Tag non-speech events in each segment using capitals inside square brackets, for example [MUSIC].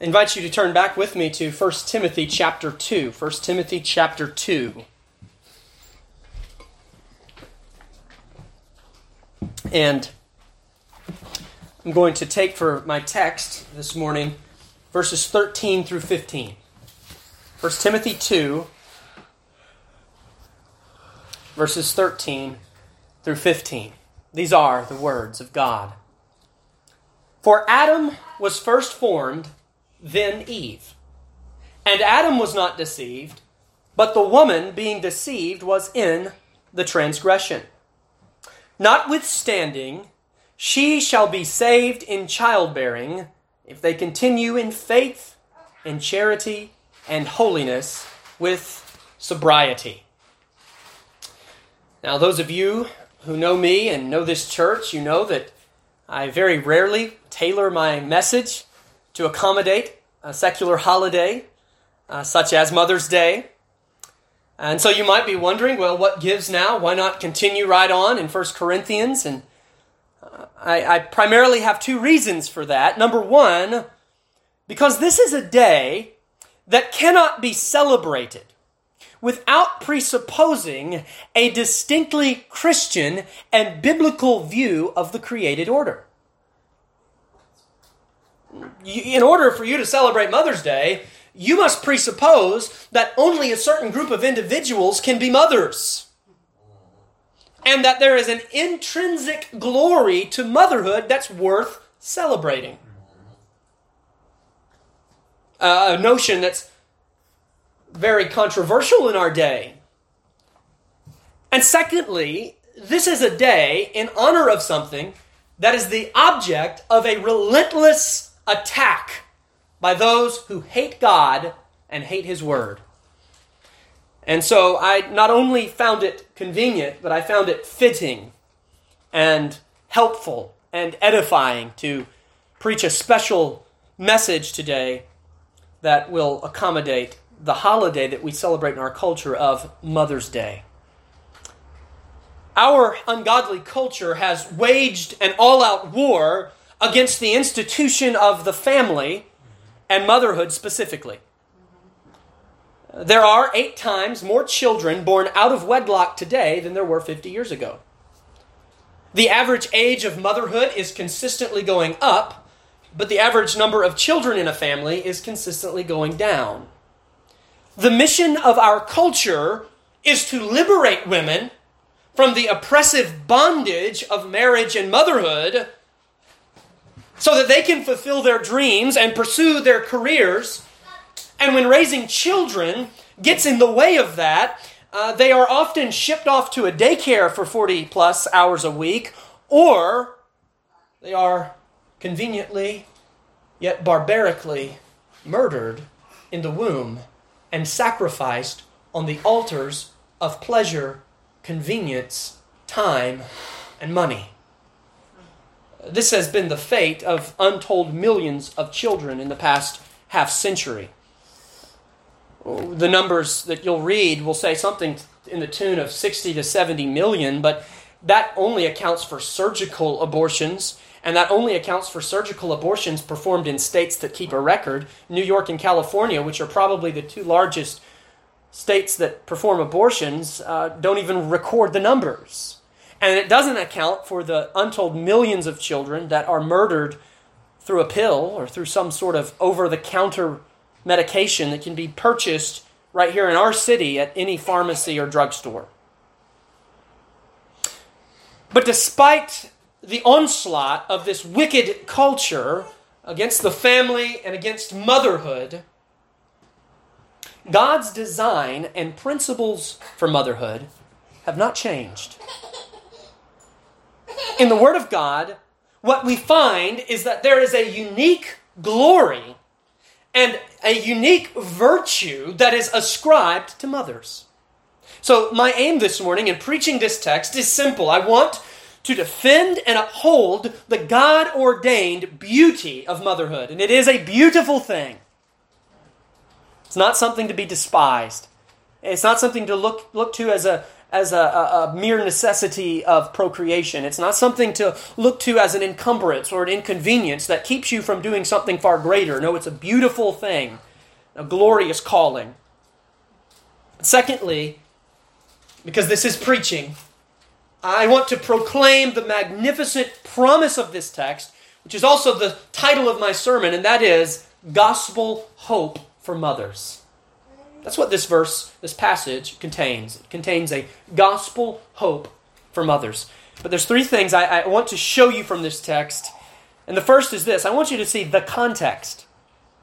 I invite you to turn back with me to 1 Timothy chapter 2. 1 Timothy chapter 2. And I'm going to take for my text this morning verses 13 through 15. 1 Timothy 2, verses 13 through 15. These are the words of God. For Adam was first formed, then Eve. And Adam was not deceived, but the woman, being deceived, was in the transgression. Notwithstanding, she shall be saved in childbearing if they continue in faith and charity and holiness with sobriety. Now, those of you who know me and know this church, you know that I very rarely tailor my message to accommodate a secular holiday uh, such as Mother's Day. And so you might be wondering, well, what gives now? Why not continue right on in 1 Corinthians? And uh, I, I primarily have two reasons for that. Number one, because this is a day that cannot be celebrated without presupposing a distinctly Christian and biblical view of the created order. In order for you to celebrate Mother's Day, you must presuppose that only a certain group of individuals can be mothers. And that there is an intrinsic glory to motherhood that's worth celebrating uh, a notion that's very controversial in our day. And secondly, this is a day in honor of something that is the object of a relentless attack by those who hate God and hate His Word. And so I not only found it convenient, but I found it fitting and helpful and edifying to preach a special message today that will accommodate the holiday that we celebrate in our culture of Mother's Day. Our ungodly culture has waged an all out war against the institution of the family and motherhood specifically. There are eight times more children born out of wedlock today than there were 50 years ago. The average age of motherhood is consistently going up, but the average number of children in a family is consistently going down. The mission of our culture is to liberate women from the oppressive bondage of marriage and motherhood so that they can fulfill their dreams and pursue their careers. And when raising children gets in the way of that, uh, they are often shipped off to a daycare for 40 plus hours a week, or they are conveniently yet barbarically murdered in the womb and sacrificed on the altars of pleasure, convenience, time, and money. This has been the fate of untold millions of children in the past half century. The numbers that you'll read will say something in the tune of 60 to 70 million, but that only accounts for surgical abortions and that only accounts for surgical abortions performed in states that keep a record. New York and California, which are probably the two largest states that perform abortions, uh, don't even record the numbers. And it doesn't account for the untold millions of children that are murdered through a pill or through some sort of over the counter medication that can be purchased right here in our city at any pharmacy or drugstore. But despite the onslaught of this wicked culture against the family and against motherhood, God's design and principles for motherhood have not changed. In the Word of God, what we find is that there is a unique glory and a unique virtue that is ascribed to mothers. So, my aim this morning in preaching this text is simple. I want to defend and uphold the God ordained beauty of motherhood. And it is a beautiful thing. It's not something to be despised. It's not something to look, look to as a, as a, a, a, mere necessity of procreation. It's not something to look to as an encumbrance or an inconvenience that keeps you from doing something far greater. No, it's a beautiful thing, a glorious calling. Secondly, because this is preaching, I want to proclaim the magnificent promise of this text, which is also the title of my sermon, and that is Gospel Hope for Mothers. That's what this verse, this passage contains. It contains a gospel hope for mothers. But there's three things I, I, want to show you from this text. And the first is this I want you to see the context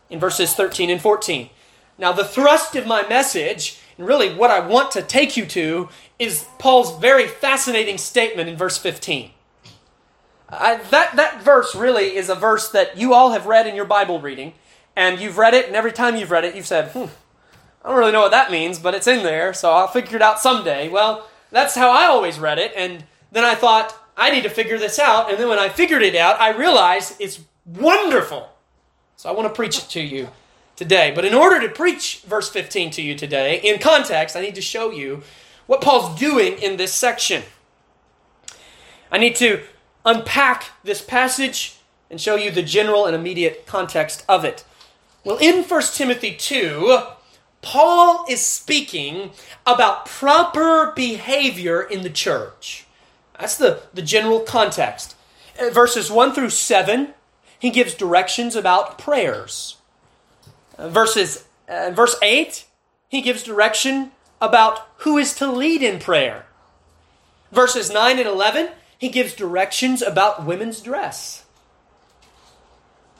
in verses 13 and 14. Now, the thrust of my message, and really what I want to take you to, is Paul's very fascinating statement in verse 15. I, that, that verse really is a verse that you all have read in your Bible reading, and you've read it, and every time you've read it, you've said, hmm, I don't really know what that means, but it's in there, so I'll figure it out someday. Well, that's how I always read it, and then I thought, I need to figure this out, and then when I figured it out, I realized it's wonderful. So I want to preach it to you today. But in order to preach verse 15 to you today, in context, I need to show you what Paul's doing in this section. I need to unpack this passage and show you the general and immediate context of it. Well, in 1 Timothy 2, Paul is speaking about proper behavior in the church. That's the, the general context. Uh, verses 1 through 7, he gives directions about prayers. Uh, verses, uh, verse 8, he gives direction about who is to lead in prayer. Verses 9 and 11, he gives directions about women's dress.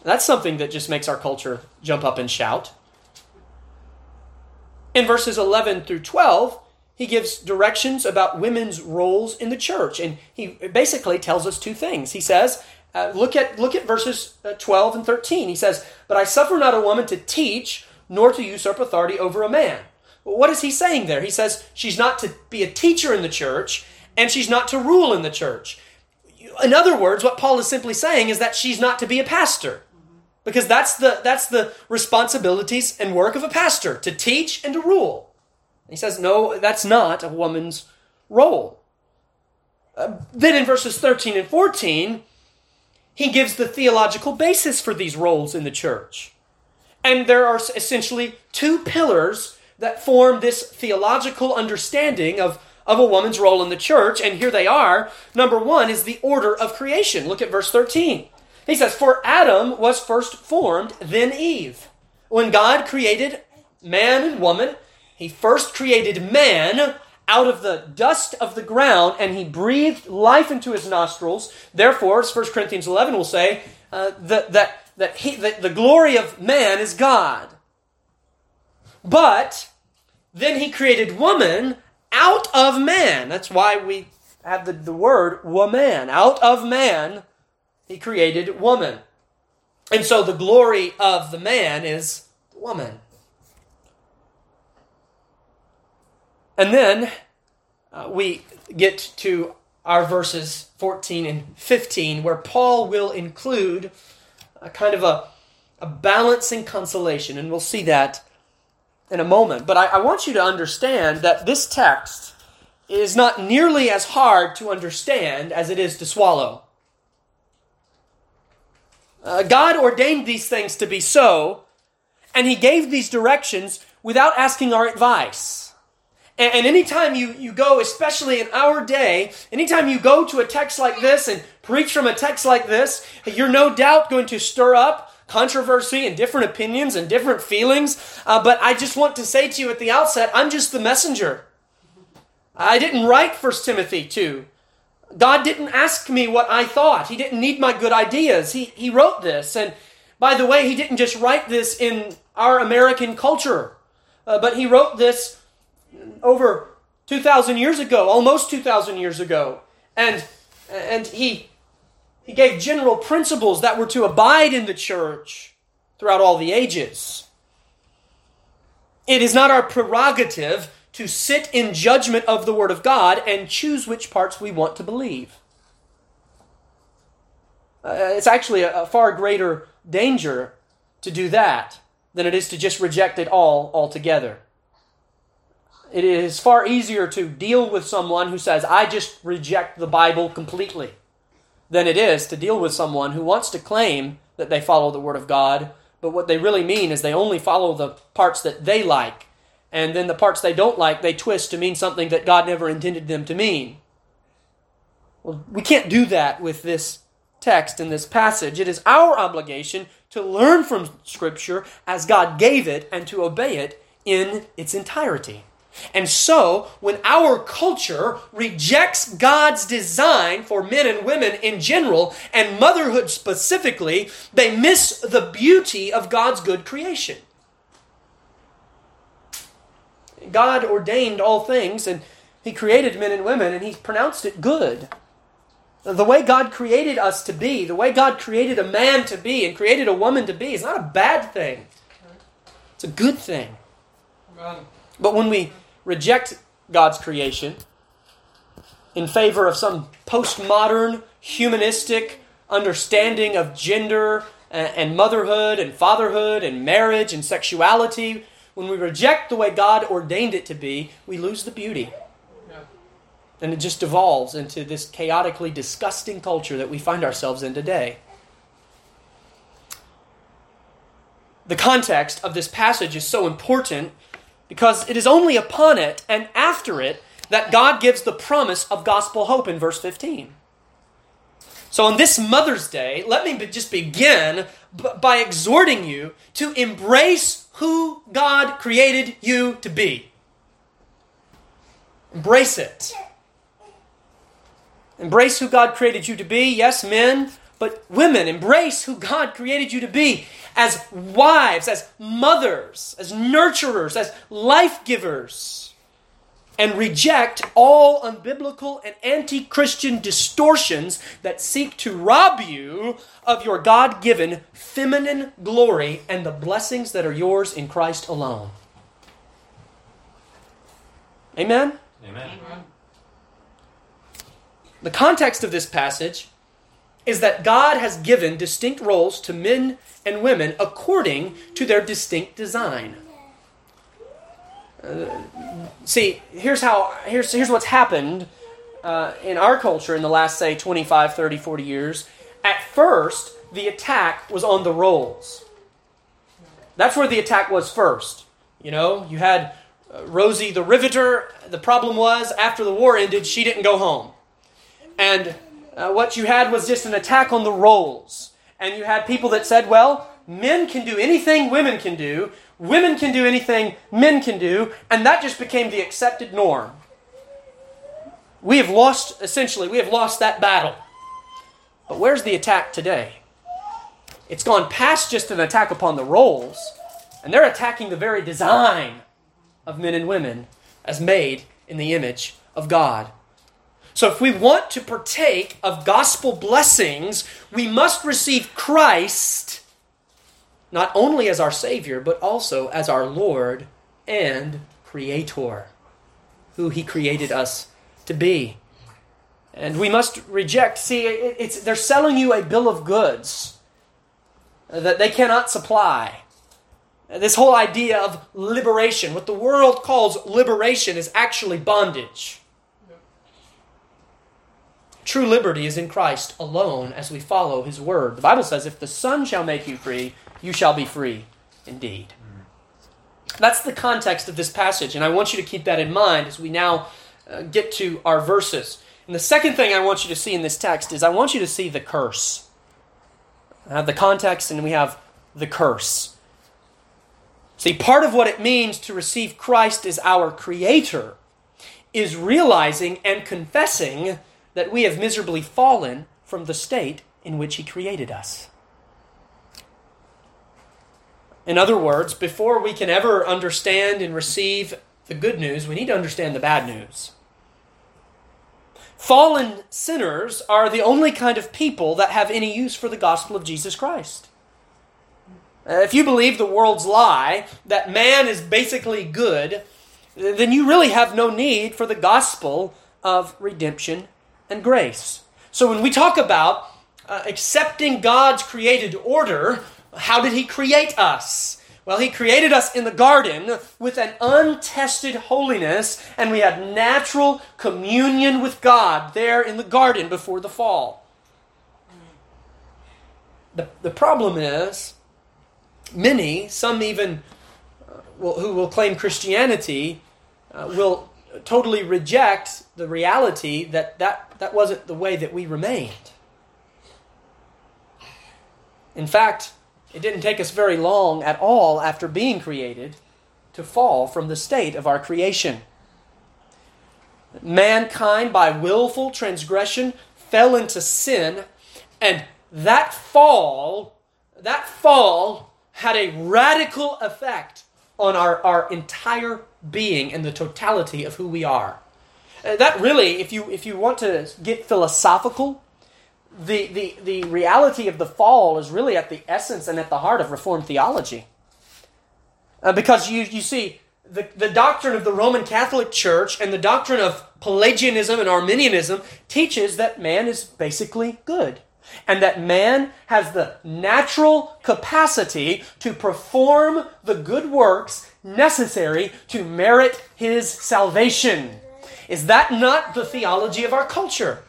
That's something that just makes our culture jump up and shout. In verses 11 through 12, he gives directions about women's roles in the church. And he basically tells us two things. He says, uh, look, at, look at verses uh, 12 and 13. He says, But I suffer not a woman to teach, nor to usurp authority over a man. What is he saying there? He says she's not to be a teacher in the church, and she's not to rule in the church. In other words, what Paul is simply saying is that she's not to be a pastor because that's the that's the responsibilities and work of a pastor to teach and to rule. he says, no, that's not a woman's role. Uh, then in verses 13 and 14, he gives the theological basis for these roles in the church. And there are essentially two pillars that form this theological understanding of, of a woman's role in the church. And here they are. Number one is the order of creation. Look at verse 13. He says, For Adam was first formed, then Eve. When God created man and woman, he first created man out of the dust of the ground and he breathed life into his nostrils. Therefore, as 1 Corinthians 11 will say, uh, that, that, that, he, that the glory of man is God. But then he created woman out of man. That's why we have the, the word woman. Out of man he created woman. And so the glory of the man is woman. And then uh, we get to our verses 14 and 15, where Paul will include a kind of a, a balancing consolation, and we'll see that in a moment. But I, I want you to understand that this text is not nearly as hard to understand as it is to swallow. Uh, God ordained these things to be so, and He gave these directions without asking our advice. And, and anytime you, you go, especially in our day, anytime you go to a text like this and preach from a text like this, you're no doubt going to stir up controversy and different opinions and different feelings. Uh, but I just want to say to you at the outset, I'm just the messenger. I didn't write First Timothy 2. God didn't ask me what I thought. He didn't need my good ideas. He, he wrote this. And by the way, he didn't just write this in our American culture, uh, but he wrote this over 2,000 years ago, almost 2,000 years ago. And, and he, he gave general principles that were to abide in the church throughout all the ages. It is not our prerogative to sit in judgment of the Word of God and choose which parts we want to believe. Uh, it's actually a, a, far greater danger to do that than it is to just reject it all altogether. it is far easier to deal with someone who says, I just reject the Bible completely, than it is to deal with someone who wants to claim that they follow the Word of God, but what they really mean is they only follow the parts that they like, and then the parts they don't like, they twist to mean something that God never intended them to mean. Well, we can't do that with this text in this passage. It is our obligation to learn from Scripture as God gave it and to obey it in its entirety. And so, when our culture rejects God's design for men and women in general, and motherhood specifically, they miss the beauty of God's good creation. God ordained all things, and He created men and women, and He pronounced it good. The way God created us to be, the way God created a man to be and created a woman to be, is not a bad thing. It's a good thing. But when we reject God's creation in favor of some postmodern, humanistic understanding of gender and motherhood and fatherhood and marriage and sexuality, when we reject the way God ordained it to be, we lose the beauty. And it just devolves into this chaotically disgusting culture that we find ourselves in today. The context of this passage is so important because it is only upon it and after it that God gives the promise of gospel hope in verse 15. So, on this Mother's Day, let me just begin by exhorting you to embrace who God created you to be. Embrace it. Embrace who God created you to be. Yes, men, but women, embrace who God created you to be as wives, as mothers, as nurturers, as life givers. And reject all unbiblical and anti Christian distortions that seek to rob you of your God given feminine glory and the blessings that are yours in Christ alone. Amen? Amen. The context of this passage is that God has given distinct roles to men and women according to their distinct design. Uh, see, here's how here's here's what's happened uh, in our culture in the last say 25, 30, 40 years. At first, the attack was on the roles. That's where the attack was first. You know, you had uh, Rosie the Riveter. The problem was after the war ended, she didn't go home. And uh, what you had was just an attack on the roles. And you had people that said, well, men can do anything women can do, women can do anything men can do, and that just became the accepted norm. We have lost, essentially, we have lost that battle. But where's the attack today? It's gone past just an attack upon the roles, and they're attacking the very design of men and women as made in the image of God. So, if we want to partake of gospel blessings, we must receive Christ not only as our Savior, but also as our Lord and Creator, who He created us to be. And we must reject, see, it's, they're selling you a bill of goods that they cannot supply. This whole idea of liberation, what the world calls liberation, is actually bondage. True liberty is in Christ alone as we follow his word. The Bible says, If the Son shall make you free, you shall be free indeed. That's the context of this passage, and I want you to keep that in mind as we now uh, get to our verses. And the second thing I want you to see in this text is I want you to see the curse. I have the context, and we have the curse. See, part of what it means to receive Christ as our Creator is realizing and confessing that we have miserably fallen from the state in which He created us. In other words, before we can ever understand and receive the good news, we need to understand the bad news. Fallen sinners are the only kind of people that have any use for the gospel of Jesus Christ. If you believe the world's lie, that man is basically good, then you really have no need for the gospel of redemption and grace. So when we talk about uh, accepting God's created order, how did He create us? Well, He created us in the garden with an untested holiness, and we had natural communion with God there in the garden before the fall. The, the problem is, many, some even uh, will, who will claim Christianity, uh, will totally reject the reality that, that that wasn't the way that we remained. In fact, it didn't take us very long at all after being created to fall from the state of our creation. Mankind, by willful transgression, fell into sin, and that fall, that fall had a radical effect on our, our entire being and the totality of who we are. Uh, that really, if you if you want to get philosophical, the, the, the reality of the fall is really at the essence and at the heart of Reformed theology. Uh, because you, you see, the, the doctrine of the Roman Catholic Church and the doctrine of Pelagianism and Arminianism teaches that man is basically good. And that man has the natural capacity to perform the good works necessary to merit his salvation. Is that not the theology of our culture?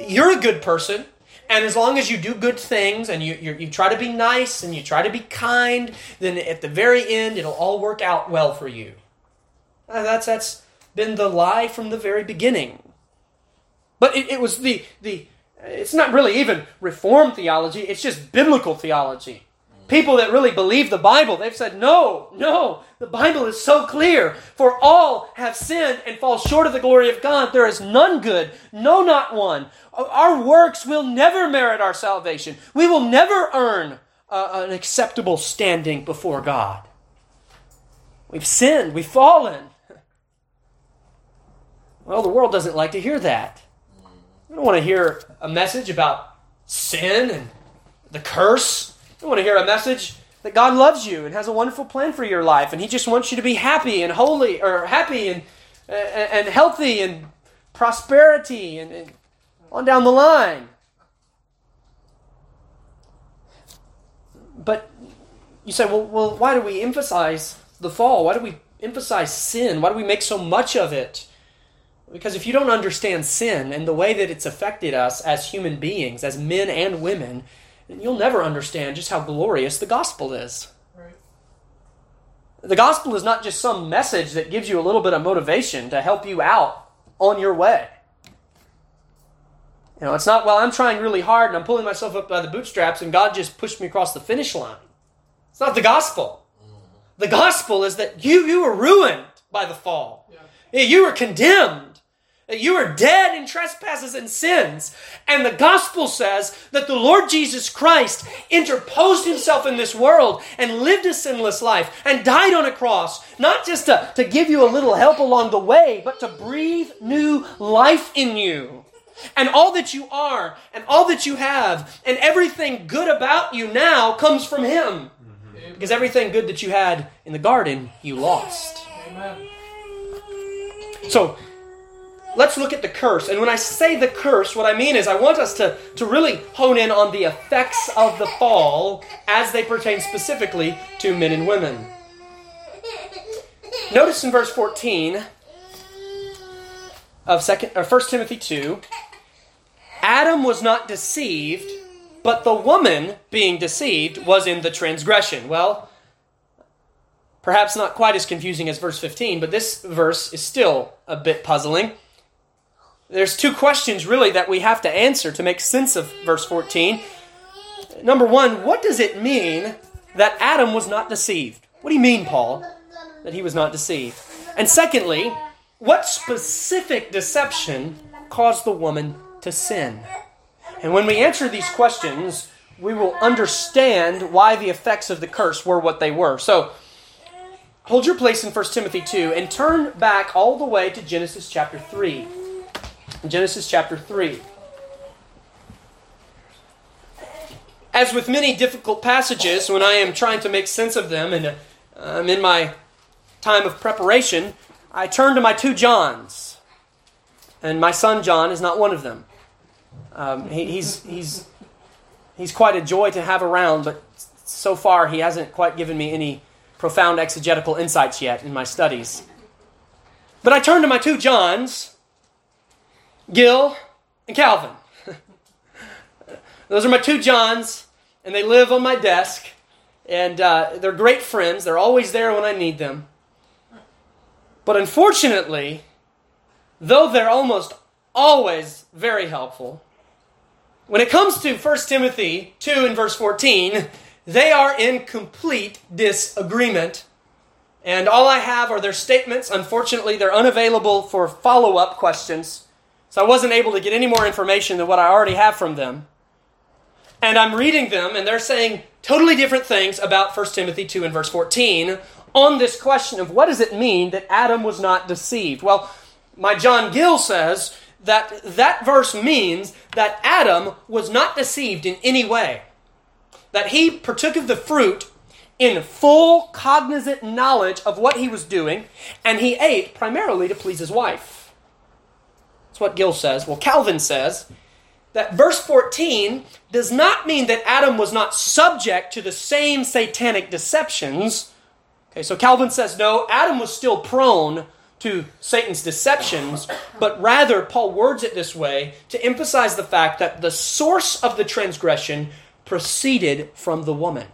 You're a good person. And as long as you do good things and you, you, you, try to be nice and you try to be kind, then at the very end, it'll all work out well for you. Uh, that's, that's been the lie from the very beginning. But it, it was the, the, it's not really even Reformed theology, it's just biblical theology. People that really believe the Bible, they've said, no, no, the Bible is so clear. For all have sinned and fall short of the glory of God. There is none good, no, not one. Our works will never merit our salvation. We will never earn uh, an acceptable standing before God. We've sinned, we've fallen. Well, the world doesn't like to hear that. We don't want to hear a message about sin and the curse. We want to hear a message that God loves you and has a wonderful plan for your life, and He just wants you to be happy and holy, or happy and and healthy and prosperity and, and on down the line. But you say, well, well, why do we emphasize the fall? Why do we emphasize sin? Why do we make so much of it? Because if you don't understand sin and the way that it's affected us as human beings, as men and women, you'll never understand just how glorious the gospel is. Right. The gospel is not just some message that gives you a little bit of motivation to help you out on your way. You know, it's not, well, I'm trying really hard and I'm pulling myself up by the bootstraps and God just pushed me across the finish line. It's not the gospel. Mm-hmm. The gospel is that you, you were ruined by the fall. Yeah. You were condemned. You are dead in trespasses and sins. And the gospel says that the Lord Jesus Christ interposed himself in this world and lived a sinless life and died on a cross, not just to, to give you a little help along the way, but to breathe new life in you. And all that you are, and all that you have, and everything good about you now comes from him. Mm-hmm. Because everything good that you had in the garden, you lost. Amen. So, let's look at the curse. And when I say the curse, what I mean is I want us to, to really hone in on the effects of the fall as they pertain specifically to men and women. Notice in verse 14 of second or 1 Timothy 2, Adam was not deceived, but the woman being deceived was in the transgression. Well, perhaps not quite as confusing as verse 15, but this verse is still a bit puzzling. There's two questions really that we have to answer to make sense of verse 14. Number one, what does it mean that Adam was not deceived? What do you mean, Paul, that he was not deceived? And secondly, what specific deception caused the woman to sin? And when we answer these questions, we will understand why the effects of the curse were what they were. So, hold your place in 1 Timothy 2 and turn back all the way to Genesis chapter 3. Genesis chapter 3. As with many difficult passages, when I am trying to make sense of them and uh, I'm in my time of preparation, I turn to my two Johns. And my son John is not one of them. Um, he, he's, he's, he's quite a joy to have around, but so far he hasn't quite given me any profound exegetical insights yet in my studies. But I turn to my two Johns, Gill and Calvin. Those are my two Johns, and they live on my desk. And uh, they're great friends. They're always there when I need them. But unfortunately, though they're almost always very helpful, when it comes to 1 Timothy 2 and verse 14, they are in complete disagreement. And all I have are their statements. Unfortunately, they're unavailable for follow up questions. So I wasn't able to get any more information than what I already have from them. And I'm reading them, and they're saying totally different things about 1 Timothy 2 and verse 14 on this question of what does it mean that Adam was not deceived? Well, my John Gill says that that verse means that Adam was not deceived in any way. That he partook of the fruit in full cognizant knowledge of what he was doing, and he ate primarily to please his wife. That's what Gill says. Well, Calvin says that verse 14 does not mean that Adam was not subject to the same satanic deceptions. Okay, so Calvin says no, Adam was still prone to Satan's deceptions, but rather, Paul words it this way to emphasize the fact that the source of the transgression proceeded from the woman.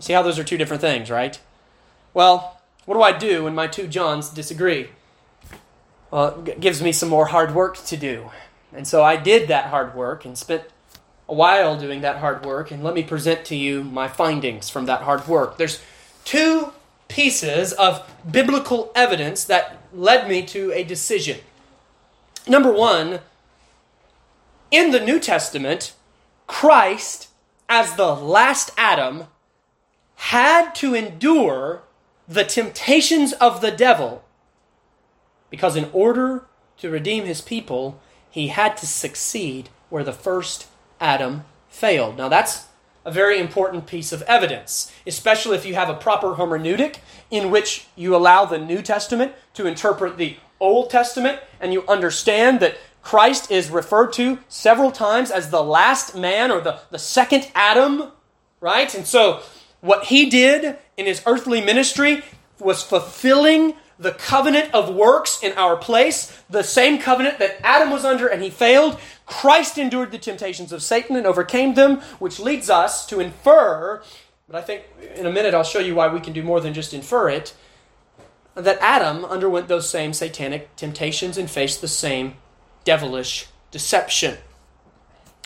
See how those are two different things, right? Well, what do I do when my two Johns disagree? Well, it gives me some more hard work to do. And so I did that hard work and spent a while doing that hard work, and let me present to you my findings from that hard work. There's two pieces of biblical evidence that led me to a decision. Number one, in the New Testament, Christ, as the last Adam, had to endure the temptations of the devil because, in order to redeem his people, he had to succeed where the first Adam failed. Now, that's a very important piece of evidence, especially if you have a proper hermeneutic in which you allow the New Testament to interpret the Old Testament and you understand that Christ is referred to several times as the last man or the, the second Adam, right? And so what he did in his earthly ministry was fulfilling the covenant of works in our place, the same covenant that Adam was under and he failed. Christ endured the temptations of Satan and overcame them, which leads us to infer, but I think in a minute I'll show you why we can do more than just infer it, that Adam underwent those same satanic temptations and faced the same devilish deception.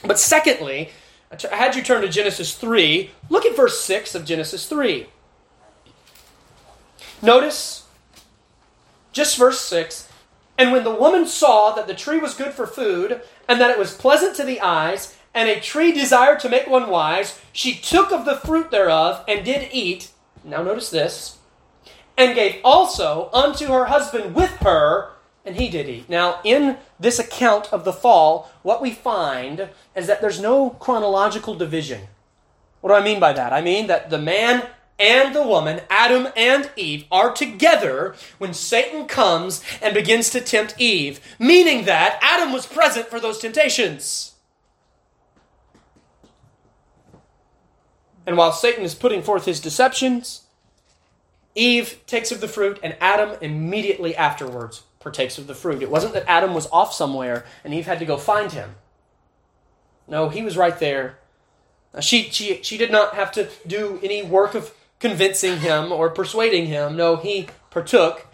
But secondly, I had you turn to Genesis 3. Look at verse 6 of Genesis 3. Notice just verse 6 And when the woman saw that the tree was good for food, and that it was pleasant to the eyes, and a tree desired to make one wise, she took of the fruit thereof and did eat. Now notice this. And gave also unto her husband with her, and he did eat. Now, in this account of the fall, what we find is that there's no chronological division. What do I mean by that? I mean that the man and the woman, Adam and Eve, are together when Satan comes and begins to tempt Eve, meaning that Adam was present for those temptations. And while Satan is putting forth his deceptions, Eve takes of the fruit, and Adam immediately afterwards partakes of the fruit. It wasn't that Adam was off somewhere and Eve had to go find him. No, he was right there. She, she, she did not have to do any work of convincing him or persuading him. No, he partook.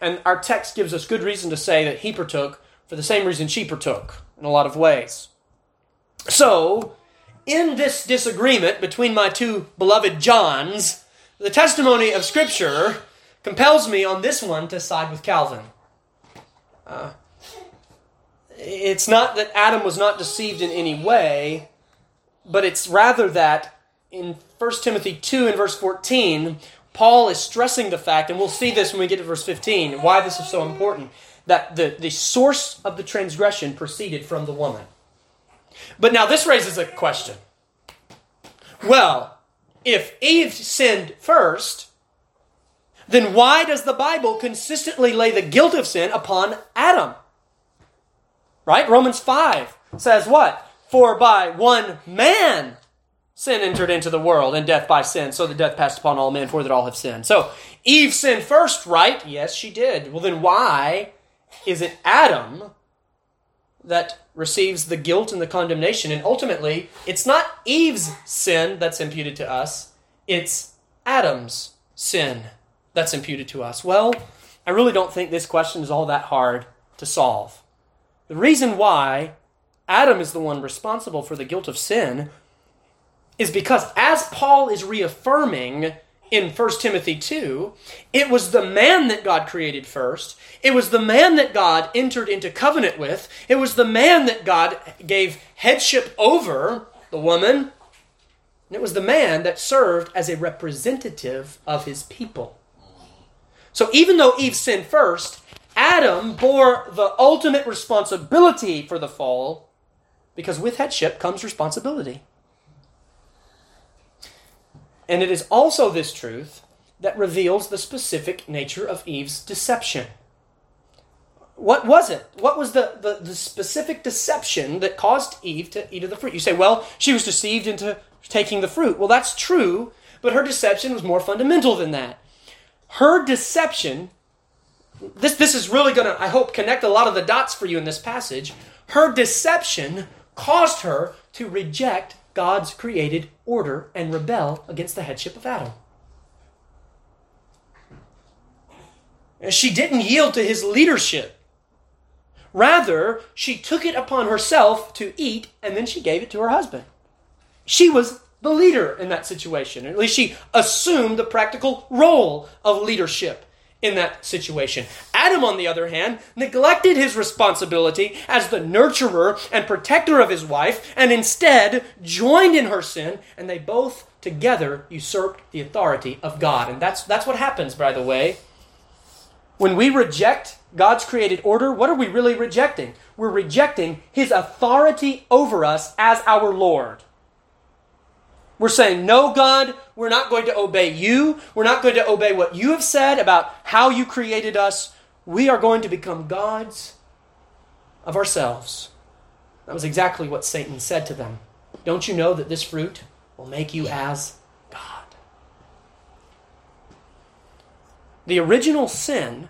And our text gives us good reason to say that he partook for the same reason she partook in a lot of ways. So, in this disagreement between my two beloved Johns, the testimony of Scripture compels me on this one to side with Calvin. Uh, it's not that Adam was not deceived in any way, but it's rather that in 1 Timothy 2 and verse 14, Paul is stressing the fact, and we'll see this when we get to verse 15, why this is so important, that the, the source of the transgression proceeded from the woman. But now this raises a question. Well, if Eve sinned first, then why does the Bible consistently lay the guilt of sin upon Adam? Right? Romans 5 says what? For by one man sin entered into the world, and death by sin, so that death passed upon all men, for that all have sinned. So Eve sinned first, right? Yes, she did. Well, then why is it Adam that receives the guilt and the condemnation? And ultimately, it's not Eve's sin that's imputed to us, it's Adam's sin that's imputed to us. Well, I really don't think this question is all that hard to solve. The reason why Adam is the one responsible for the guilt of sin is because, as Paul is reaffirming in 1 Timothy 2, it was the man that God created first. It was the man that God entered into covenant with. It was the man that God gave headship over, the woman. And it was the man that served as a representative of his people. So even though Eve sinned first, Adam bore the ultimate responsibility for the fall because with headship comes responsibility. And it is also this truth that reveals the specific nature of Eve's deception. What was it? What was the, the, the, specific deception that caused Eve to eat of the fruit? You say, well, she was deceived into taking the fruit. Well, that's true, but her deception was more fundamental than that. Her deception, this, this is really going to, I hope, connect a lot of the dots for you in this passage. Her deception caused her to reject God's created order and rebel against the headship of Adam. She didn't yield to his leadership. Rather, she took it upon herself to eat and then she gave it to her husband. She was the leader in that situation. At least she assumed the practical role of leadership in that situation. Adam, on the other hand, neglected his responsibility as the nurturer and protector of his wife and instead joined in her sin, and they both together usurped the authority of God. And that's, that's what happens, by the way. When we reject God's created order, what are we really rejecting? We're rejecting his authority over us as our Lord. We're saying, No, God, we're not going to obey you. We're not going to obey what you have said about how you created us. We are going to become gods of ourselves. That was exactly what Satan said to them. Don't you know that this fruit will make you as God? The original sin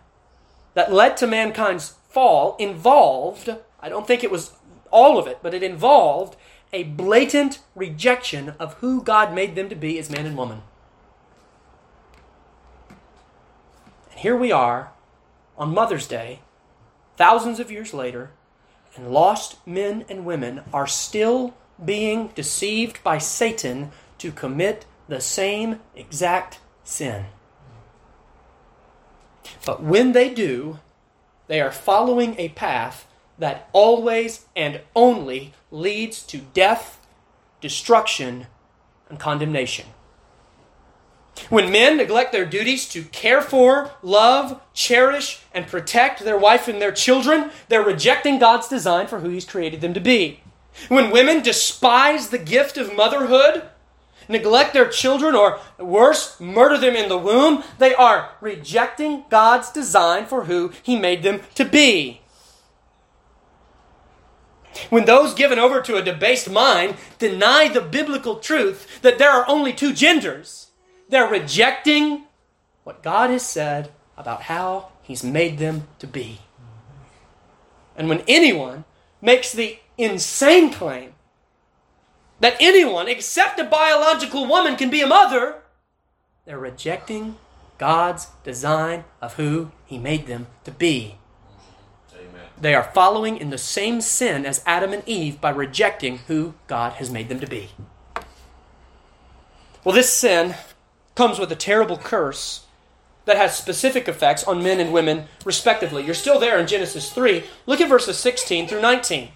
that led to mankind's fall involved, I don't think it was all of it, but it involved a blatant rejection of who God made them to be as man and woman. And here we are on Mother's Day, thousands of years later, and lost men and women are still being deceived by Satan to commit the same exact sin. But when they do, they are following a path that always and only leads to death, destruction, and condemnation. When men neglect their duties to care for, love, cherish, and protect their wife and their children, they're rejecting God's design for who He's created them to be. When women despise the gift of motherhood, neglect their children, or worse, murder them in the womb, they are rejecting God's design for who He made them to be. When those given over to a debased mind deny the biblical truth that there are only two genders, they're rejecting what God has said about how He's made them to be. And when anyone makes the insane claim that anyone except a biological woman can be a mother, they're rejecting God's design of who He made them to be. They are following in the same sin as Adam and Eve by rejecting who God has made them to be. Well, this sin comes with a terrible curse that has specific effects on men and women, respectively. You're still there in Genesis 3. Look at verses 16 through 19.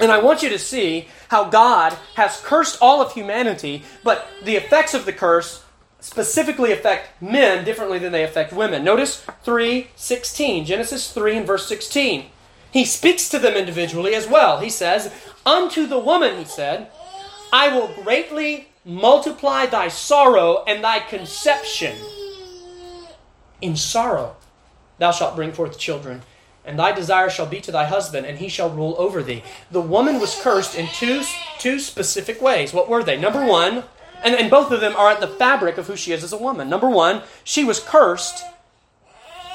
And I want you to see how God has cursed all of humanity, but the effects of the curse specifically affect men differently than they affect women. Notice 3:16, Genesis 3 and verse 16. He speaks to them individually as well. He says, "Unto the woman," he said, "I will greatly multiply thy sorrow and thy conception. In sorrow thou shalt bring forth children, and thy desire shall be to thy husband, and he shall rule over thee. The woman was cursed in two, two specific ways. What were they? Number one, and, and both of them are at the fabric of who she is as a woman. Number one, she was cursed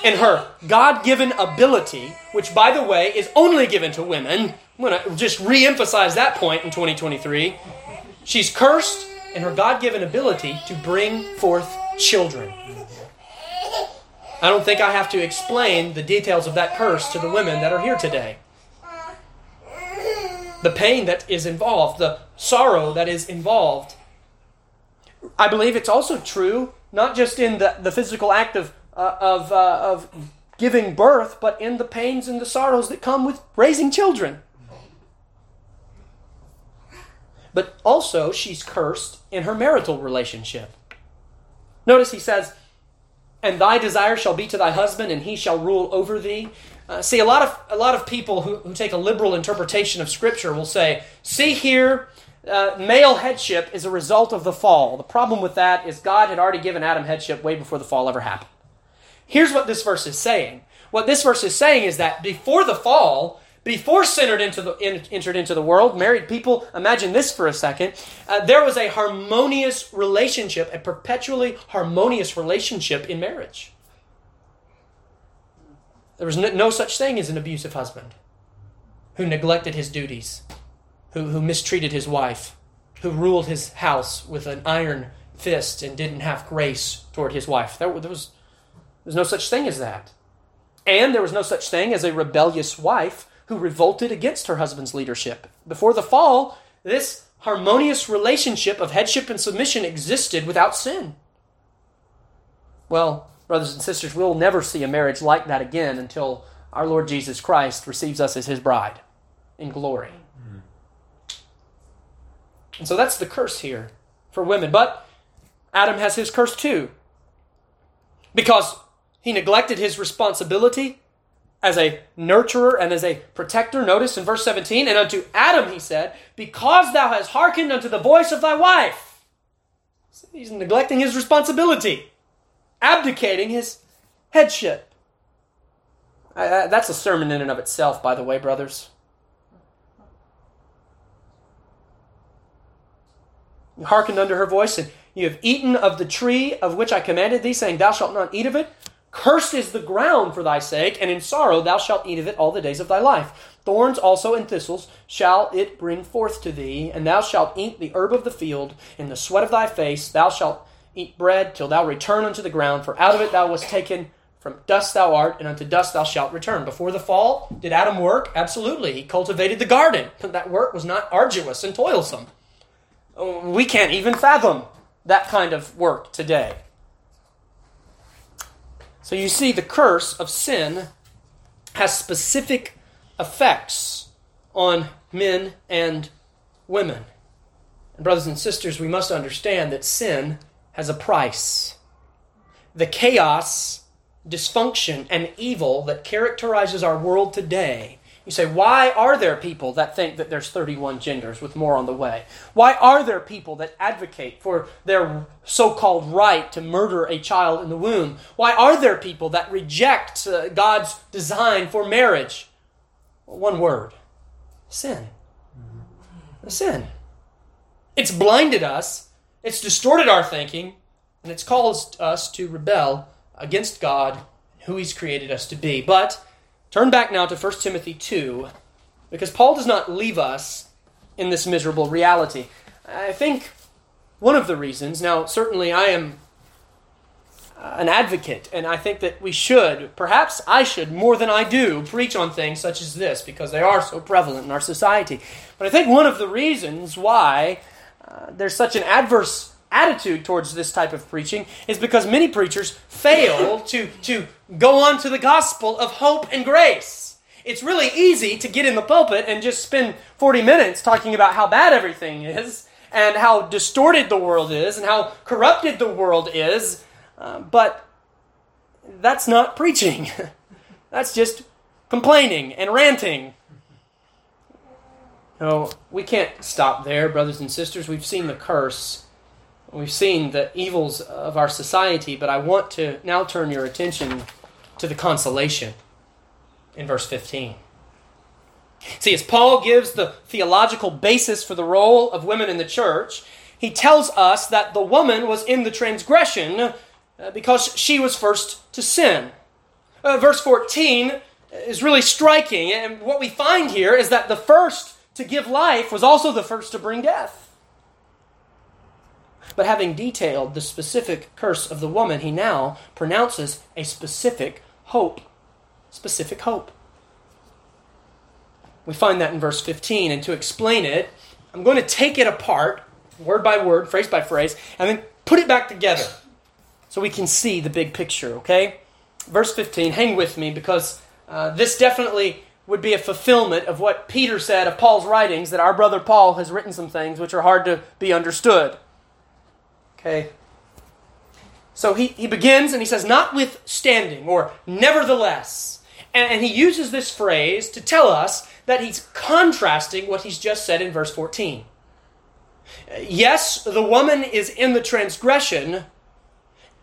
in her God given ability, which, by the way, is only given to women. I'm going to just re emphasize that point in 2023. She's cursed in her God given ability to bring forth children. I don't think I have to explain the details of that curse to the women that are here today. The pain that is involved, the sorrow that is involved. I believe it's also true, not just in the, the physical act of, uh, of, uh, of giving birth, but in the pains and the sorrows that come with raising children. But also, she's cursed in her marital relationship. Notice he says, and thy desire shall be to thy husband, and he shall rule over thee. Uh, see, a lot of a lot of people who, who take a liberal interpretation of Scripture will say, "See here, uh, male headship is a result of the fall." The problem with that is God had already given Adam headship way before the fall ever happened. Here's what this verse is saying. What this verse is saying is that before the fall, before sin entered into the, entered into the world, married people, imagine this for a second, uh, there was a harmonious relationship, a perpetually harmonious relationship in marriage. There was no, no such thing as an abusive husband who neglected his duties, who, who mistreated his wife, who ruled his house with an iron fist and didn't have grace toward his wife. There, there was, there was no such thing as that. And there was no such thing as a rebellious wife who revolted against her husband's leadership. Before the fall, this harmonious relationship of headship and submission existed without sin. Well, brothers and sisters, we'll never see a marriage like that again until our Lord Jesus Christ receives us as his bride in glory. And so that's the curse here for women. But Adam has his curse too. Because he neglected his responsibility as a nurturer and as a protector. Notice in verse 17, and unto Adam he said, Because thou hast hearkened unto the voice of thy wife. he's neglecting his responsibility, abdicating his headship. Uh, that's a sermon in and of itself, by the way, brothers. Hearkened unto her voice, and you have eaten of the tree of which I commanded thee, saying, Thou shalt not eat of it. Cursed is the ground for thy sake, and in sorrow thou shalt eat of it all the days of thy life. Thorns also and thistles shall it bring forth to thee, and thou shalt eat the herb of the field. In the sweat of thy face thou shalt eat bread till thou return unto the ground, for out of it thou wast taken. From dust thou art, and unto dust thou shalt return. Before the fall, did Adam work? Absolutely. He cultivated the garden. That work was not arduous and toilsome. We can't even fathom that kind of work today. So you see, the curse of sin has specific effects on men and women. And, brothers and sisters, we must understand that sin has a price. The chaos, dysfunction, and evil that characterizes our world today you say, why are there people that think that there's 31 genders with more on the way? Why are there people that advocate for their so called right to murder a child in the womb? Why are there people that reject uh, God's design for marriage? Well, one word sin. Mm-hmm. Sin. It's blinded us, it's distorted our thinking, and it's caused us to rebel against God, who He's created us to be. But Turn back now to 1 Timothy 2, because Paul does not leave us in this miserable reality. I think one of the reasons, now, certainly I am an advocate, and I think that we should, perhaps I should more than I do, preach on things such as this because they are so prevalent in our society. But I think one of the reasons why uh, there's such an adverse attitude towards this type of preaching is because many preachers fail to, to go on to the gospel of hope and grace. It's really easy to get in the pulpit and just spend 40 minutes talking about how bad everything is and how distorted the world is and how corrupted the world is, uh, but that's not preaching. [LAUGHS] that's just complaining and ranting. No, we can't stop there, brothers and sisters. We've seen the curse We've seen the evils of our society, but I want to now turn your attention to the consolation. in verse 15. See, as Paul gives the theological basis for the role of women in the church, he tells us that the woman was in the transgression uh, because she was first to sin. Uh, verse 14 is really striking, and what we find here is that the first to give life was also the first to bring death. But having detailed the specific curse of the woman, he now pronounces a specific hope. Specific hope. We find that in verse 15, and to explain it, I'm going to take it apart, word by word, phrase by phrase, and then put it back together so we can see the big picture, okay? Verse 15, hang with me because uh, this definitely would be a fulfillment of what Peter said of Paul's writings that our brother Paul has written some things which are hard to be understood. Okay? So he, he begins and he says, notwithstanding, or nevertheless. And, and he uses this phrase to tell us that he's contrasting what he's just said in verse 14. Yes, the woman is in the transgression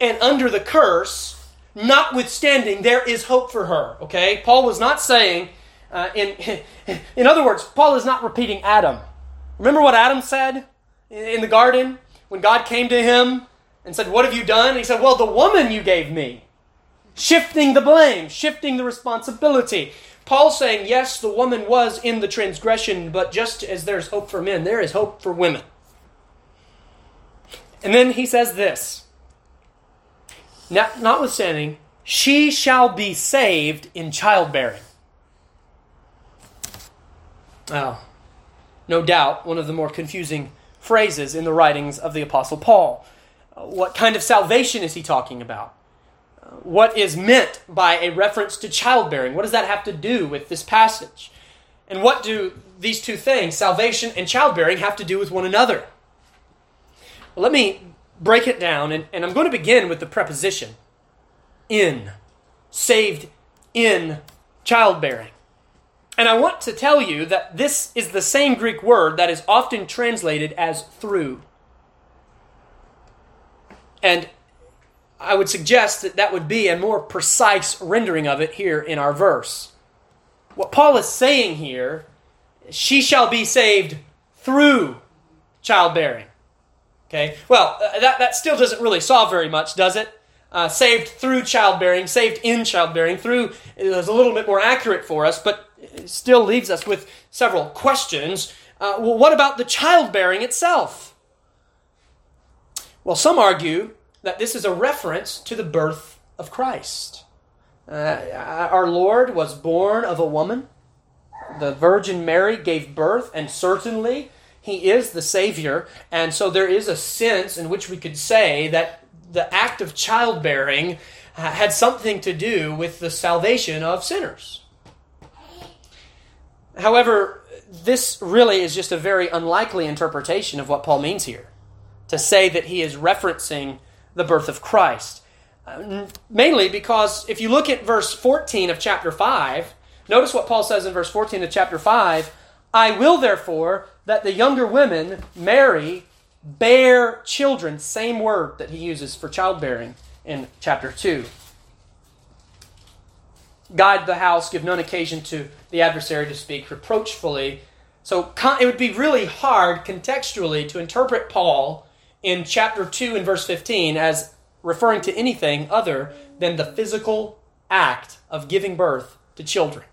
and under the curse, notwithstanding, there is hope for her. Okay? Paul was not saying, uh, in, [LAUGHS] in other words, Paul is not repeating Adam. Remember what Adam said in the garden when God came to him and said, What have you done? And he said, Well, the woman you gave me. Shifting the blame, shifting the responsibility. Paul saying, Yes, the woman was in the transgression, but just as there's hope for men, there is hope for women. And then he says this Notwithstanding, she shall be saved in childbearing. Oh, no doubt one of the more confusing phrases in the writings of the Apostle Paul. What kind of salvation is he talking about? What is meant by a reference to childbearing? What does that have to do with this passage? And what do these two things, salvation and childbearing, have to do with one another? Well, let me break it down, and, and I'm going to begin with the preposition in, saved in childbearing. And I want to tell you that this is the same Greek word that is often translated as through. And I would suggest that that would be a more precise rendering of it here in our verse. What Paul is saying here, she shall be saved through childbearing. Okay, well, uh, that, that still doesn't really solve very much, does it? Uh, saved through childbearing, saved in childbearing, through is a little bit more accurate for us, but still leaves us with several questions. Uh, well, what about the childbearing itself? Well, some argue that this is a reference to the birth of Christ. Uh, our Lord was born of a woman. The Virgin Mary gave birth, and certainly he is the Savior. And so there is a sense in which we could say that the act of childbearing uh, had something to do with the salvation of sinners. However, this really is just a very unlikely interpretation of what Paul means here to say that he is referencing the birth of Christ. Uh, mainly because if you look at verse 14 of chapter 5, notice what Paul says in verse 14 of chapter 5 I will therefore that the younger women marry, bear children. Same word that he uses for childbearing in chapter 2. Guide the house, give none occasion to the adversary to speak reproachfully. So it would be really hard contextually to interpret Paul in chapter 2 and verse 15 as referring to anything other than the physical act of giving birth to children.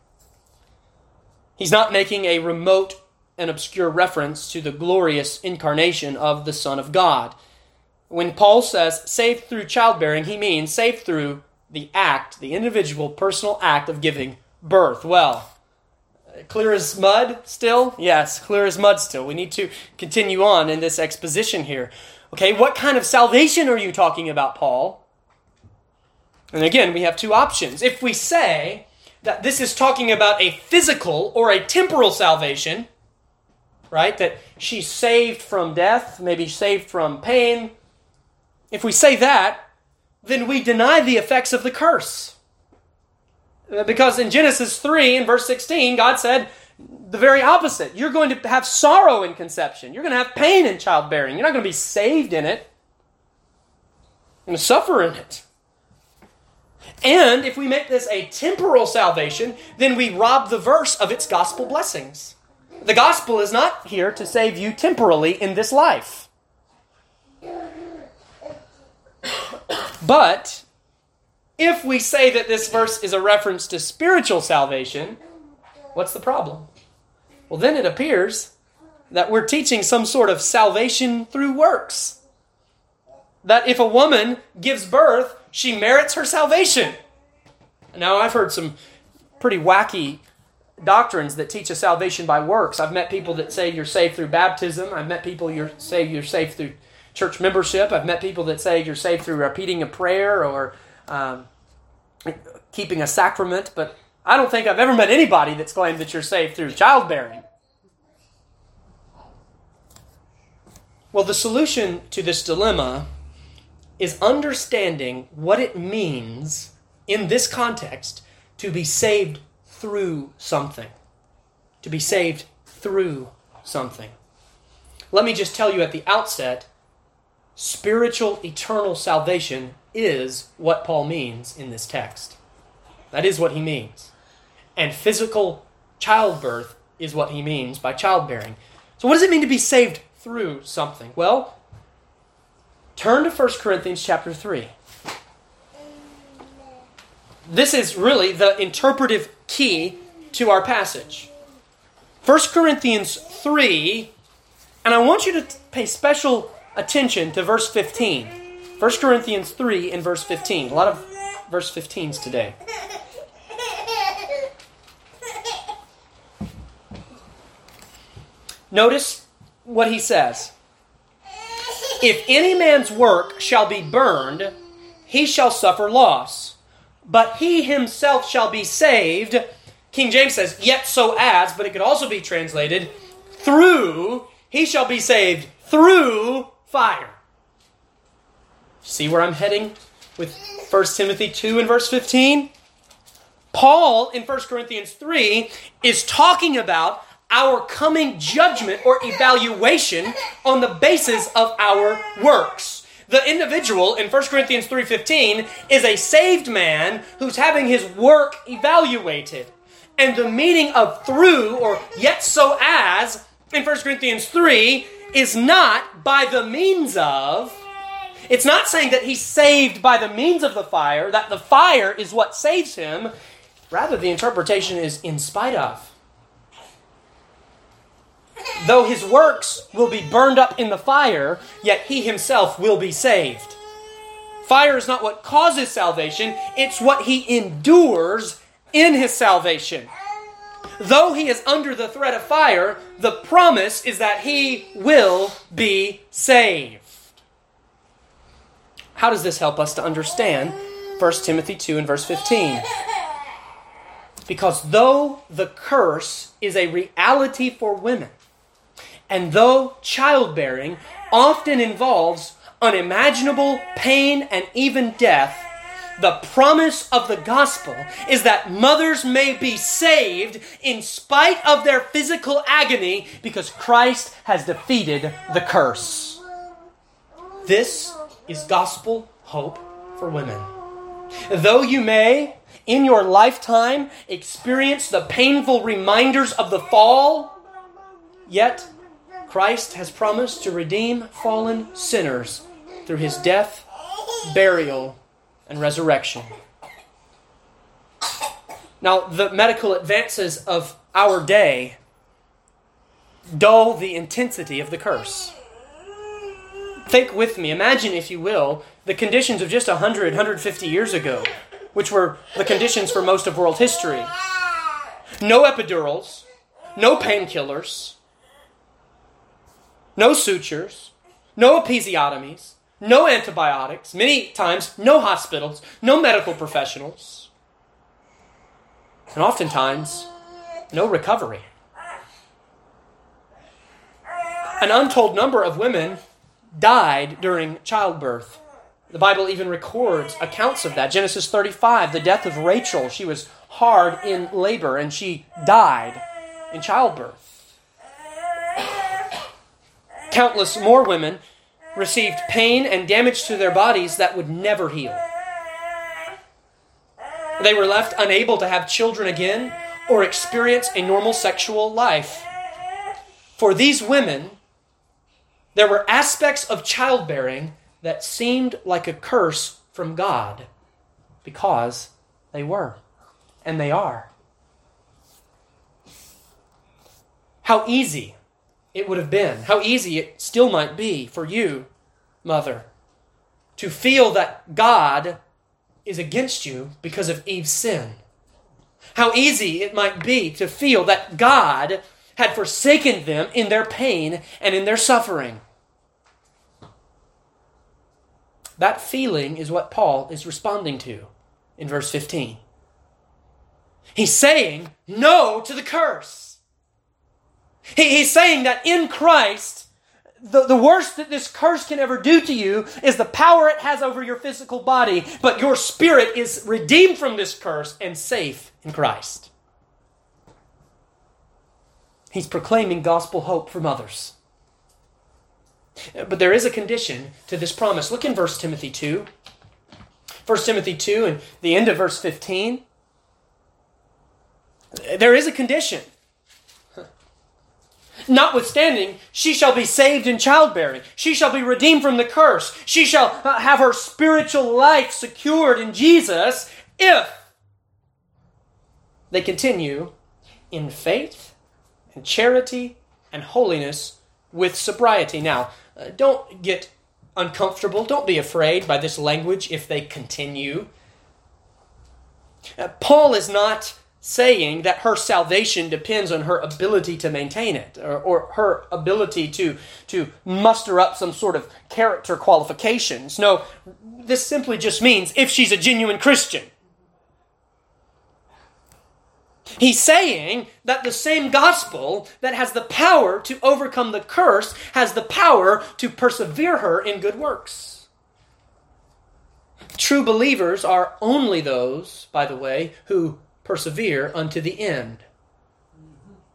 He's not making a remote and obscure reference to the glorious incarnation of the Son of God. When Paul says saved through childbearing, he means saved through the act, the individual personal act of giving birth. Well, clear as mud still? Yes, clear as mud still. We need to continue on in this exposition here. Okay, what kind of salvation are you talking about, Paul? And again, we have two options. If we say that this is talking about a physical or a temporal salvation, right? That she's saved from death, maybe saved from pain. If we say that, then we deny the effects of the curse. Because in Genesis 3 and verse 16, God said the very opposite. You're going to have sorrow in conception. You're going to have pain in childbearing. You're not going to be saved in it. You're going to suffer in it. And if we make this a temporal salvation, then we rob the verse of its gospel blessings. The gospel is not here to save you temporally in this life. But if we say that this verse is a reference to spiritual salvation, what's the problem? Well, then it appears that we're teaching some sort of salvation through works. That if a woman gives birth, she merits her salvation. Now, I've heard some pretty wacky doctrines that teach a salvation by works. I've met people that say you're saved through baptism. I've met people you say you're saved through church membership. I've met people that say you're saved through repeating a prayer or um, keeping a sacrament. But I don't think I've ever met anybody that's claimed that you're saved through childbearing. Well, the solution to this dilemma is understanding what it means in this context to be saved through something. To be saved through something. Let me just tell you at the outset spiritual eternal salvation is what Paul means in this text. That is what he means. And physical childbirth is what he means by childbearing. So, what does it mean to be saved through something? Well, turn to 1 Corinthians chapter 3 this is really the interpretive key to our passage. 1 Corinthians 3, and I want you to pay special attention to verse 15. 1 Corinthians 3 and verse 15. A lot of verse 15s today. Notice what he says. If any man's work shall be burned, he shall suffer loss but he himself shall be saved. King James says, yet so as, but it could also be translated, through, he shall be saved through fire. See where I'm heading with 1 Timothy 2 and verse 15? Paul in 1 Corinthians 3 is talking about our coming judgment or evaluation on the basis of our works. The individual in 1 Corinthians 3:15 is a saved man who's having his work evaluated. And the meaning of through or yet so as in 1 Corinthians 3 is not by the means of it's not saying that he's saved by the means of the fire, that the fire is what saves him. Rather, the interpretation is in spite of though his works will be burned up in the fire, yet he himself will be saved. Fire is not what causes salvation, it's what he endures in his salvation. Though he is under the threat of fire, the promise is that he will be saved. How does this help us to understand 1 Timothy 2 and verse 15? Because though the curse is a reality for women, and though childbearing often involves unimaginable pain and even death, the promise of the gospel is that mothers may be saved in spite of their physical agony because Christ has defeated the curse. This is gospel hope for women. Though you may, in your lifetime, experience the painful reminders of the fall, yet Christ has promised to redeem fallen sinners through his death, burial, and resurrection. Now, the medical advances of our day dull the intensity of the curse. Think with me, imagine, if you will, the conditions of just 100, 150 years ago, which were the conditions for most of world history. No epidurals, no painkillers, no sutures, no episiotomies, no antibiotics, many times no hospitals, no medical professionals, and oftentimes no recovery. An untold number of women died during childbirth. The Bible even records accounts of that. Genesis 35, the death of Rachel. She was hard in labor and she died in childbirth countless more women received pain and damage to their bodies that would never heal. They were left unable to have children again or experience a normal sexual life. For these women, there were aspects of childbearing that seemed like a curse from God because they were, and they are. How easy it would have been, how easy it still might be for you, mother, to feel that God is against you because of Eve's sin. How easy it might be to feel that God had forsaken them in their pain and in their suffering. That feeling is what Paul is responding to in verse 15. He's saying no to the curse. He, he's saying that in Christ, the, the worst that this curse can ever do to you is the power it has over your physical body, but your spirit is redeemed from this curse and safe in Christ. He's proclaiming gospel hope from others. But there is a condition to this promise. Look in 1 Timothy 2. 1 Timothy 2 and the end of verse 15. There is a condition. Notwithstanding, she shall be saved in childbearing. She shall be redeemed from the curse. She shall have her spiritual life secured in Jesus if they continue in faith and charity and holiness with sobriety. Now, uh, don't get uncomfortable. Don't be afraid by this language if they continue. Uh, Paul is not saying that her salvation depends on her ability to maintain it or, or, her ability to, to muster up some sort of character qualifications. No, this simply just means if she's a genuine Christian. He's saying that the same gospel that has the power to overcome the curse has the power to persevere her in good works. True believers are only those, by the way, who persevere unto the end.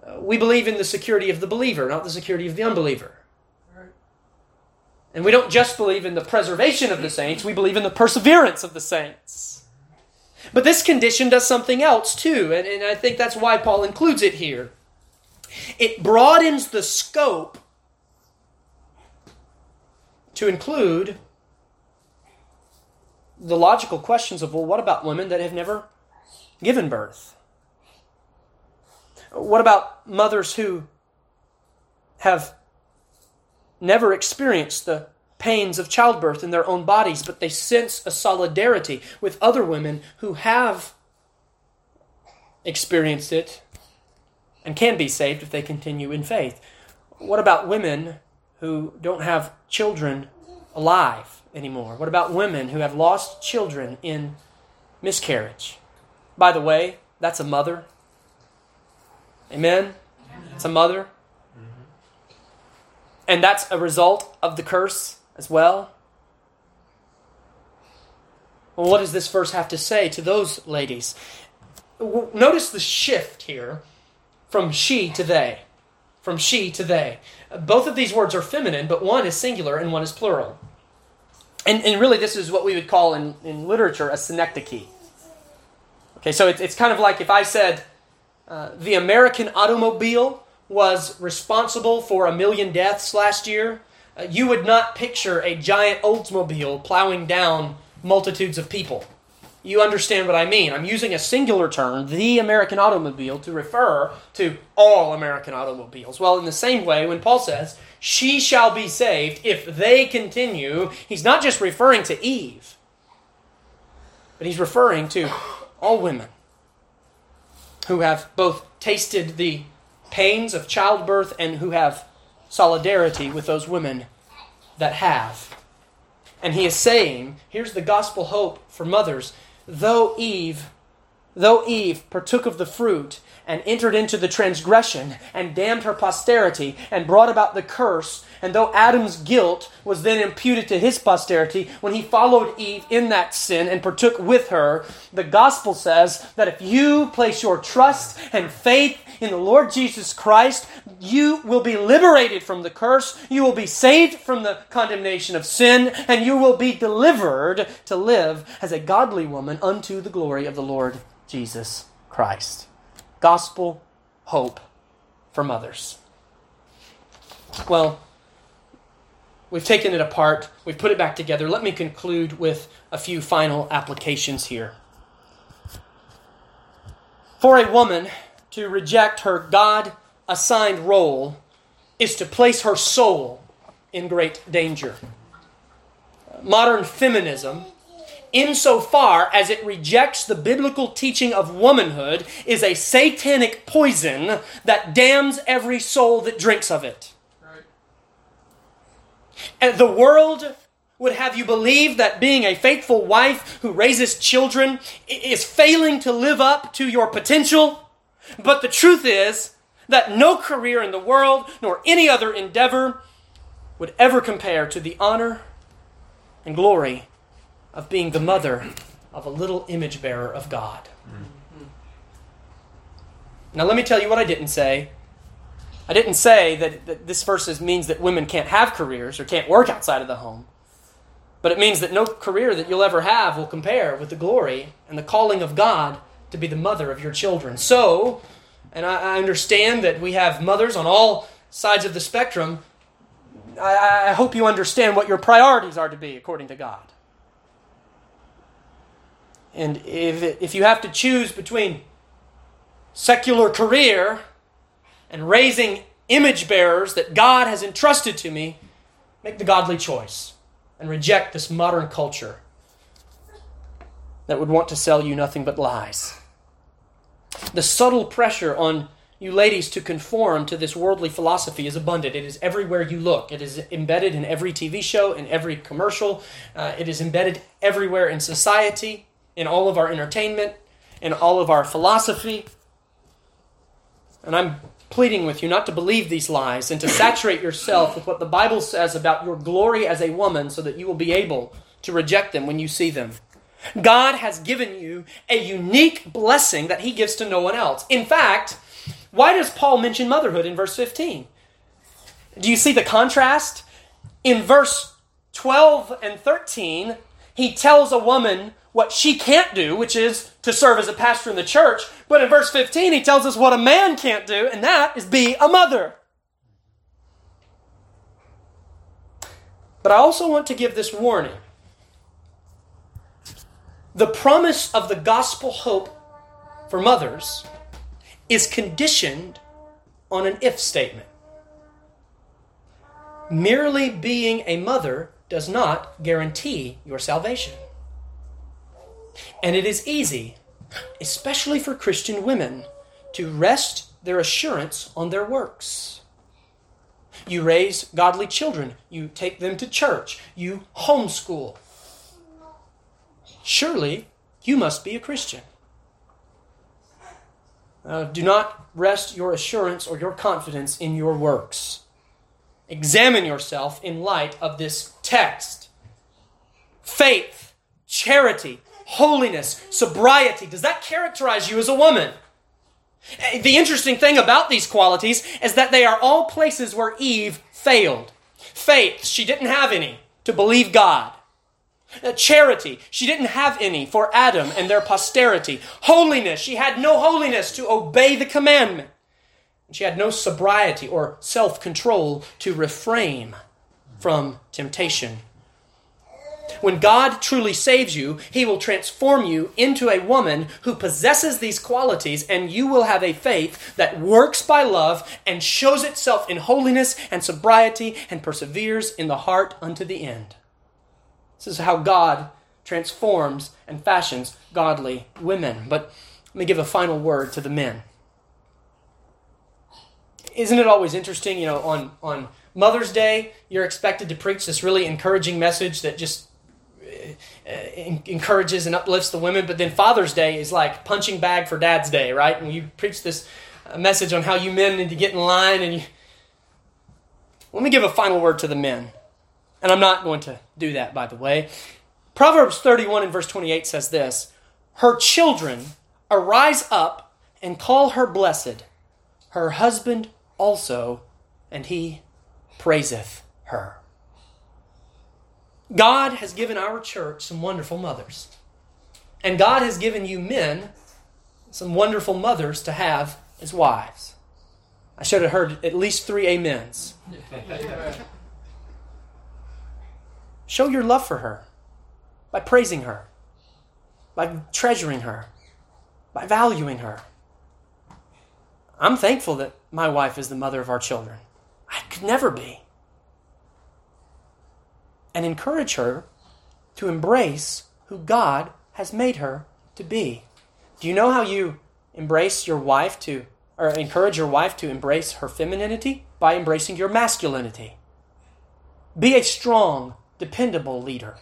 Uh, we believe in the security of the believer, not the security of the unbeliever. And we don't just believe in the preservation of the saints, we believe in the perseverance of the saints. But this condition does something else too, and, and I think that's why Paul includes it here. It broadens the scope to include the logical questions of well, what about women that have never given birth? What about mothers who have never experienced the pains of childbirth in their own bodies, but they sense a solidarity with other women who have experienced it and can be saved if they continue in faith. What about women who don't have children alive anymore? What about women who have lost children in miscarriage? By the way, that's a mother. Amen? It's a mother. Mm-hmm. And that's a result of the curse as well? Well, what does this verse have to say to those ladies? Notice the shift here from she to they. From she to they. Both of these words are feminine, but one is singular and one is plural. And, and really, this is what we would call in, in literature a synecdoche. Okay, so it's, it's kind of like if I said uh, the American automobile was responsible for a million deaths last year, uh, you would not picture a giant Oldsmobile plowing down multitudes of people. You understand what I mean. I'm using a singular term, the American automobile, to refer to all American automobiles. Well, in the same way, when Paul says, she shall be saved if they continue, he's not just referring to Eve, but he's referring to all women who have both tasted the pains of childbirth and who have solidarity with those women that have. And he is saying, here's the gospel hope for mothers. Though Eve, though Eve partook of the fruit and entered into the transgression and damned her posterity and brought about the curse, And though Adam's guilt was then imputed to his posterity when he followed Eve in that sin and partook with her, the gospel says that if you place your trust and faith in the Lord Jesus Christ, you will be liberated from the curse, you will be saved from the condemnation of sin, and you will be delivered to live as a godly woman unto the glory of the Lord Jesus Christ. Gospel hope for mothers. Well, we've taken it apart, we've put it back together. Let me conclude with a few final applications here. For a woman to reject her God assigned role is to place her soul in great danger. Modern feminism, insofar as it rejects the biblical teaching of womanhood, is a satanic poison that damns every soul that drinks of it. And the world would have you believe that being a faithful wife who raises children is failing to live up to your potential. But the truth is that no career in the world nor any other endeavor would ever compare to the honor and glory of being the mother of a little image bearer of God. Mm-hmm. Now, let me tell you what I didn't say I didn't say that, that this verse means that women can't have careers or can't work outside of the home. But it means that no career that you'll ever have will compare with the glory and the calling of God to be the mother of your children. So, and I, I understand that we have mothers on all sides of the spectrum. I, I hope you understand what your priorities are to be according to God. And if, if you have to choose between secular career and raising image bearers that God has entrusted to me, make the godly choice and reject this modern culture that would want to sell you nothing but lies. The subtle pressure on you ladies to conform to this worldly philosophy is abundant. It is everywhere you look. It is embedded in every TV show, in every commercial. Uh, it is embedded everywhere in society, in all of our entertainment, in all of our philosophy. And I'm pleading with you not to believe these lies and to saturate yourself with what the Bible says about your glory as a woman so that you will be able to reject them when you see them. God has given you a unique blessing that He gives to no one else. In fact, why does Paul mention motherhood in verse 15? Do you see the contrast? In verse 12 and 13, he tells a woman what she can't do, which is to serve as a pastor in the church. But in verse 15, he tells us what a man can't do, and that is be a mother. But I also want to give this warning. The promise of the gospel hope for mothers is conditioned on an if statement. Merely being a mother does not guarantee your salvation. And it is easy, especially for Christian women, to rest their assurance on their works. You raise godly children, you take them to church, you homeschool. Surely you must be a Christian. Uh, do not rest your assurance or your confidence in your works. Examine yourself in light of this text. Faith, charity, holiness, sobriety, does that characterize you as a woman? The interesting thing about these qualities is that they are all places where Eve failed. Faith, she didn't have any to believe God. Uh, charity, she didn't have any for Adam and their posterity. Holiness, she had no holiness to obey the commandment. She had no sobriety or self control to refrain from temptation. When God truly saves you, He will transform you into a woman who possesses these qualities, and you will have a faith that works by love and shows itself in holiness and sobriety and perseveres in the heart unto the end. This is how God transforms and fashions godly women. But let me give a final word to the men. Isn't it always interesting, you know, on, on Mother's Day, you're expected to preach this really encouraging message that just encourages and uplifts the women. But then Father's Day is like punching bag for Dad's Day, right? And you preach this uh, message on how you men need to get in line and you. Let me give a final word to the men. And I'm not going to do that, by the way. Proverbs 31 and verse 28 says this Her children arise up and call her blessed, her husband also, and he praiseth her. God has given our church some wonderful mothers. And God has given you men some wonderful mothers to have as wives. I should have heard at least three amens. [LAUGHS] Show your love for her by praising her, by treasuring her, by valuing her. I'm thankful that my wife is the mother of our children. I could never be. And encourage her to embrace who God has made her to be. Do you know how you embrace your wife to, or encourage your wife to embrace her femininity? By embracing your masculinity. Be a strong, dependable leader.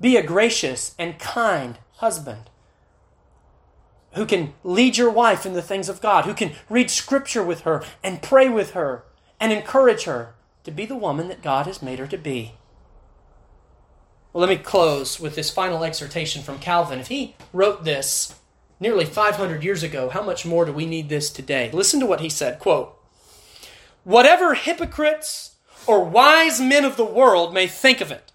Be a gracious and kind husband who can lead your wife in the things of God, who can read scripture with her and pray with her and encourage her to be the woman that God has made her to be. Well, let me close with this final exhortation from Calvin. If he wrote this nearly 500 years ago, how much more do we need this today? Listen to what he said, quote, "Whatever hypocrites or wise men of the world may think of it,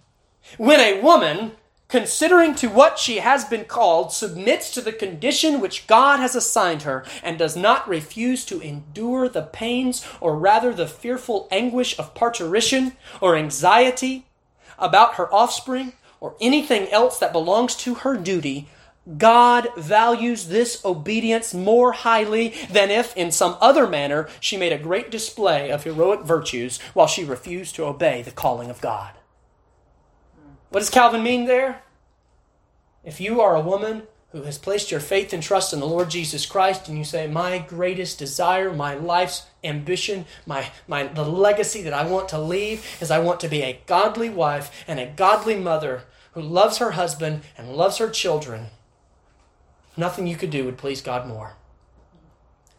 when a woman considering to what she has been called, submits to the condition which God has assigned her, and does not refuse to endure the pains, or rather the fearful anguish of parturition, or anxiety about her offspring, or anything else that belongs to her duty, God values this obedience more highly than if, in some other manner, she made a great display of heroic virtues while she refused to obey the calling of God. What does Calvin mean there? If you are a woman who has placed your faith and trust in the Lord Jesus Christ and you say, My greatest desire, my life's ambition, my, my the legacy that I want to leave is I want to be a godly wife and a godly mother who loves her husband and loves her children. Nothing you could do would please God more.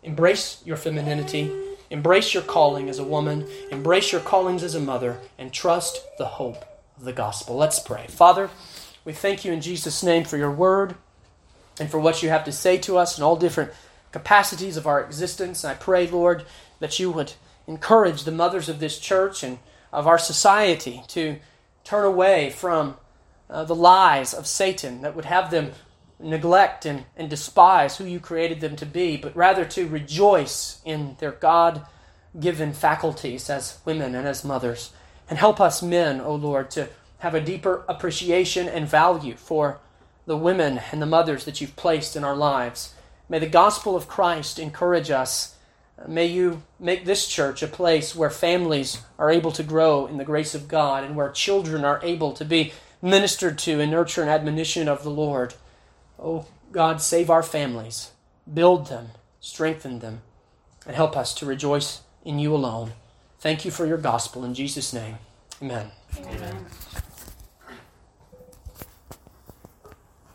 Embrace your femininity. Embrace your calling as a woman. Embrace your callings as a mother. And trust the hope of the gospel. Let's pray. Father, we thank you in Jesus' name for your word and for what you have to say to us in all different capacities of our existence. I pray, Lord, that you would encourage the mothers of this church and of our society to turn away from uh, the lies of Satan that would have them neglect and, and despise who you created them to be, but rather to rejoice in their God given faculties as women and as mothers. And help us men, O Lord, to have a deeper appreciation and value for the women and the mothers that you've placed in our lives. May the gospel of Christ encourage us. May you make this church a place where families are able to grow in the grace of God and where children are able to be ministered to and nurture and admonition of the Lord. Oh, God, save our families, build them, strengthen them, and help us to rejoice in you alone. Thank you for your gospel in Jesus' name. Amen. Amen.